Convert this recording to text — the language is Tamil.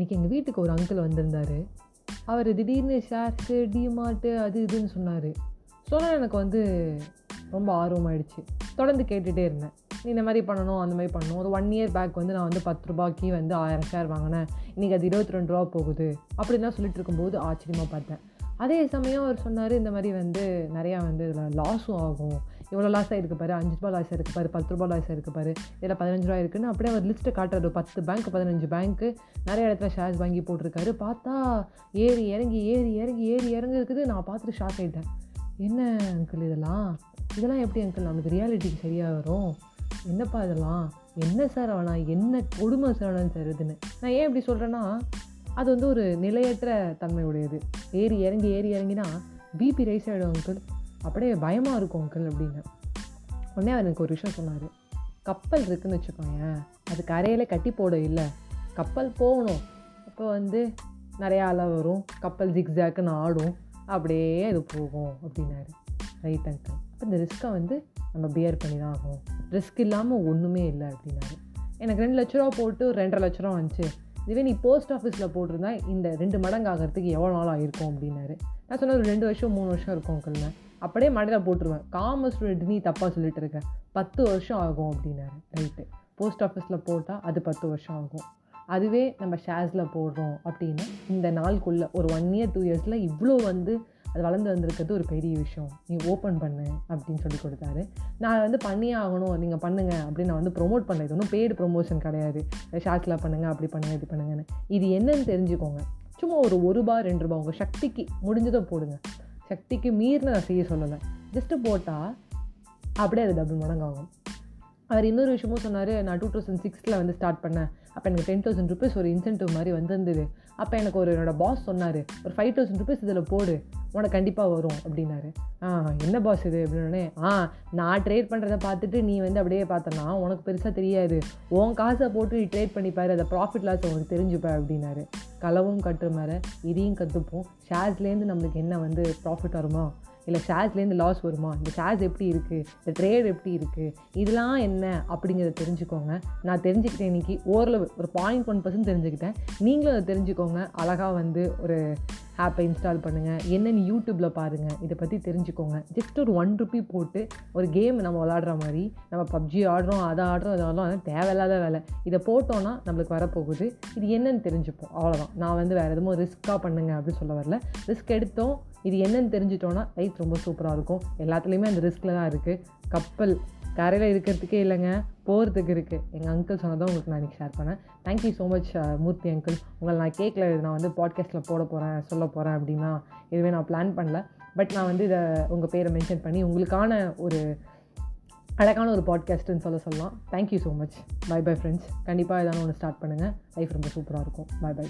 இன்றைக்கி எங்கள் வீட்டுக்கு ஒரு அங்கிள் வந்திருந்தார். அவர் திடீர்னு ஷேர்ஸு டிமார்ட்டு அது இதுன்னு சொன்னார். சொன்னால் எனக்கு வந்து ரொம்ப ஆர்வமாயிடுச்சு. தொடர்ந்து கேட்டுகிட்டே இருந்தேன். நீ இந்த மாதிரி பண்ணணும் அந்த மாதிரி பண்ணணும். ஒரு ஒன் இயர் பேக் வந்து நான் வந்து பத்து ரூபாய்க்கு வந்து ஆயிரம் ஷேர் வாங்கினேன். இன்றைக்கி அது இருபத்தி ரெண்டு ரூபா போகுது. அப்படின்லாம் சொல்லிட்டு இருக்கும்போது ஆச்சரியமாக பார்த்தேன். அதே சமயம் அவர் சொன்னார் இந்த மாதிரி வந்து நிறையா வந்து இதில் லாஸும் ஆகும். இவ்வளோ லாஸ் ஆகிருக்கு பாரு அஞ்சு ரூபா லாஸ் ஆயிருக்கு பாரு பத்து ரூபா லாஸ் ஆயிருக்கு பாரு இதில் பதினஞ்சு ரூபா இருக்குன்னு அப்படியே அவர் லிஸ்ட்டு காட்டுறாரு பத்து பேங்க் பதினஞ்சு பேங்க்கு நிறைய இடத்துல ஷேர்ஸ் வாங்கி போட்டிருக்காரு. பார்த்தா ஏறி இறங்கி ஏறி இறங்கி ஏறி இறங்கி இருக்குது. நான் பார்த்துட்டு ஷாக் ஆகிட்டேன் என்ன அங்கிள் இதெல்லாம்? இதெல்லாம் எப்படி அங்கிள் நமக்கு ரியாலிட்டிக்கு சரியாக வரும்? என்னப்பா இதெல்லாம்? என்ன சார் அவனா? என்ன கொடுமை சார் அவனா சார் இதுன்னு? நான் ஏன் இப்படி சொல்கிறேன்னா அது வந்து ஒரு நிலையற்ற தன்மையுடையது. ஏறி இறங்கி ஏறி இறங்கினா பிபி ரைஸ் ஆகிடும் அங்கிள் அப்படியே பயமாக இருக்கும் அங்கிள் அப்படின்னு. உடனே அவர் எனக்கு ஒரு விஷயம் சொன்னார். கப்பல் இருக்குன்னு வச்சுக்கோங்க அது கரையில் கட்டி போட இல்லை. கப்பல் போகணும். அப்போ வந்து நிறையா அலை வரும். கப்பல் ஜிக்ஸாக்குன்னு ஆடும். அப்படியே அது போகும் அப்படின்னாரு. ரைட் அங்கிள் அப்போ இந்த ரிஸ்க்கை வந்து நம்ம பியர் பண்ணி தான் ஆகும் ரிஸ்க் இல்லாமல் ஒன்றுமே இல்லை அப்படின்னாரு. எனக்கு ரெண்டு லட்ச ரூபா போட்டு ரெண்டரை லட்ச ரூபா வந்துச்சு. இதுவே நீ போஸ்ட் ஆஃபீஸில் போட்டிருந்தா இந்த ரெண்டு மடங்கு ஆகிறதுக்கு எவ்வளோ நாள் ஆகிருக்கும் அப்படின்னாரு. நான் சொன்ன ஒரு ரெண்டு வருஷம் மூணு வருஷம் இருக்கும் அங்கிள்னு அப்படியே மடையில் போட்டுருவேன். காமர்ஸ் ஸ்டூடெண்ட் நீ தப்பாக சொல்லிட்டு இருக்க. பத்து வருஷம் ஆகும் அப்படின்னாரு ரைட்டு போஸ்ட் ஆஃபீஸில் போட்டால் அது பத்து வருஷம் ஆகும். அதுவே நம்ம ஷேர்ஸில் போடுறோம் அப்படின்னா இந்த நாளுக்குள்ளே ஒரு ஒன் இயர் டூ இயர்ஸில் இவ்வளோ வந்து அது வளர்ந்து வந்திருக்கிறது ஒரு பெரிய விஷயம். நீ ஓப்பன் பண்ணு அப்படின்னு சொல்லி கொடுத்தாரு. நான் வந்து பண்ணியே ஆகணும் நீங்கள் பண்ணுங்க அப்படின்னு நான் வந்து ப்ரொமோட் பண்ண இது ஒன்றும் பெய்டு ப்ரொமோஷன் கிடையாது. ஷார்ட்ஸில் பண்ணுங்கள் அப்படி பண்ணுங்க இது பண்ணுங்கன்னு. இது என்னன்னு தெரிஞ்சுக்கோங்க. சும்மா ஒரு ஒரு ரூபா ரெண்டு ரூபா உங்கள் சக்திக்கு முடிஞ்சதை போடுங்க. சக்திக்கு மீறின நான் செய்ய சொல்லலை ஜஸ்ட்டு போட்டால் அப்படியே அது டபுள் மடங்காகும். அவர் இன்னொரு விஷயமும் சொன்னார் நான் டூ தௌசண்ட் சிக்ஸில் வந்து ஸ்டார்ட் பண்ணேன். அப்போ எனக்கு டென் தௌசண்ட் ருபீஸ் ஒரு இன்சென்டிவ் மாதிரி வந்திருந்தது. அப்போ எனக்கு ஒரு என்னோடய பாஸ் சொன்னார் ஒரு ஃபைவ் தௌசண்ட் ருபீஸ் இதில் போடு. உனக்கு கண்டிப்பாக வரும் அப்படின்னாரு. ஆ என்ன பாஸ் இது? அப்படின்னே ஆ நான் ட்ரேட் பண்ணுறத பார்த்துட்டு நீ வந்து அப்படியே பார்த்தனா உனக்கு பெருசாக தெரியாது. உன் காசை போட்டு நீ ட்ரேட் பண்ணிப்பாரு அதை ப்ராஃபிட் லாஸ் உனக்கு தெரிஞ்சுப்ப அப்படின்னாரு. களவும் கட்டுற மாதிரி இதையும் கற்றுப்போம் ஷேர்ஸ்லேருந்து நம்மளுக்கு என்ன வந்து ப்ராஃபிட் வருமா? இல்லை ஷேர்ஸ்லேருந்து லாஸ் வருமா? இந்த ஷேர்ஸ் எப்படி இருக்குது இந்த ட்ரேட் எப்படி இருக்குது இதெல்லாம் என்ன? அப்படிங்கிறத தெரிஞ்சுக்கோங்க. நான் தெரிஞ்சுக்கிட்டேன் இன்றைக்கி ஓரளவு ஒரு பாயிண்ட் ஒன் பர்சன்ட் தெரிஞ்சுக்கிட்டேன். நீங்களும் அதை தெரிஞ்சுக்கோங்க. அழகாக வந்து ஒரு ஆப்பை இன்ஸ்டால் பண்ணுங்கள் என்னென்னு யூடியூப்பில் பாருங்கள் இதை பற்றி தெரிஞ்சுக்கோங்க. ஜஸ்ட் ஒரு ஒன் ருபி போட்டு ஒரு கேம் நம்ம விளாடுற மாதிரி நம்ம பப்ஜி ஆடுறோம் அதை ஆடுறோம் அதை ஆடுறோம் அதெல்லாம் தேவையில்லாத வேலை. இதை போட்டோன்னா நம்மளுக்கு வரப்போகுது. இது என்னென்னு தெரிஞ்சுப்போம். அவ்வளோதான் நான் வந்து வேறு எதுவும் ரிஸ்க்காக பண்ணுங்க அப்படின்னு சொல்ல வரல. ரிஸ்க் எடுத்தோம். இது என்னென்னு தெரிஞ்சிட்டோன்னா லைஃப் ரொம்ப சூப்பராக இருக்கும். எல்லாத்துலேயுமே அந்த ரிஸ்கில் தான் இருக்குது கப்பல் கரையில் இருக்கிறதுக்கே இல்லைங்க போகிறதுக்கு இருக்குது எங்கள் அங்கிள் சொன்னதும் உங்களுக்கு நான் இன்றைக்கி ஷேர் பண்ணேன். Thank you so much Murthy uncle உங்களை நான் கேட்கல இது நான் வந்து பாட்காஸ்ட்டில் போட போகிறேன் சொல்ல போகிறேன் அப்படின்னா இதுவே நான் பிளான் பண்ணல. பட் நான் வந்து இதை உங்கள் பேரை மென்ஷன் பண்ணி உங்களுக்கான ஒரு அழகான ஒரு பாட்காஸ்ட்டுன்னு சொல்ல சொல்லலாம். Thank you so much bye bye friends கண்டிப்பாக எதாவது ஒன்று ஸ்டார்ட் பண்ணுங்கள் லைஃப் ரொம்ப சூப்பராக இருக்கும். By by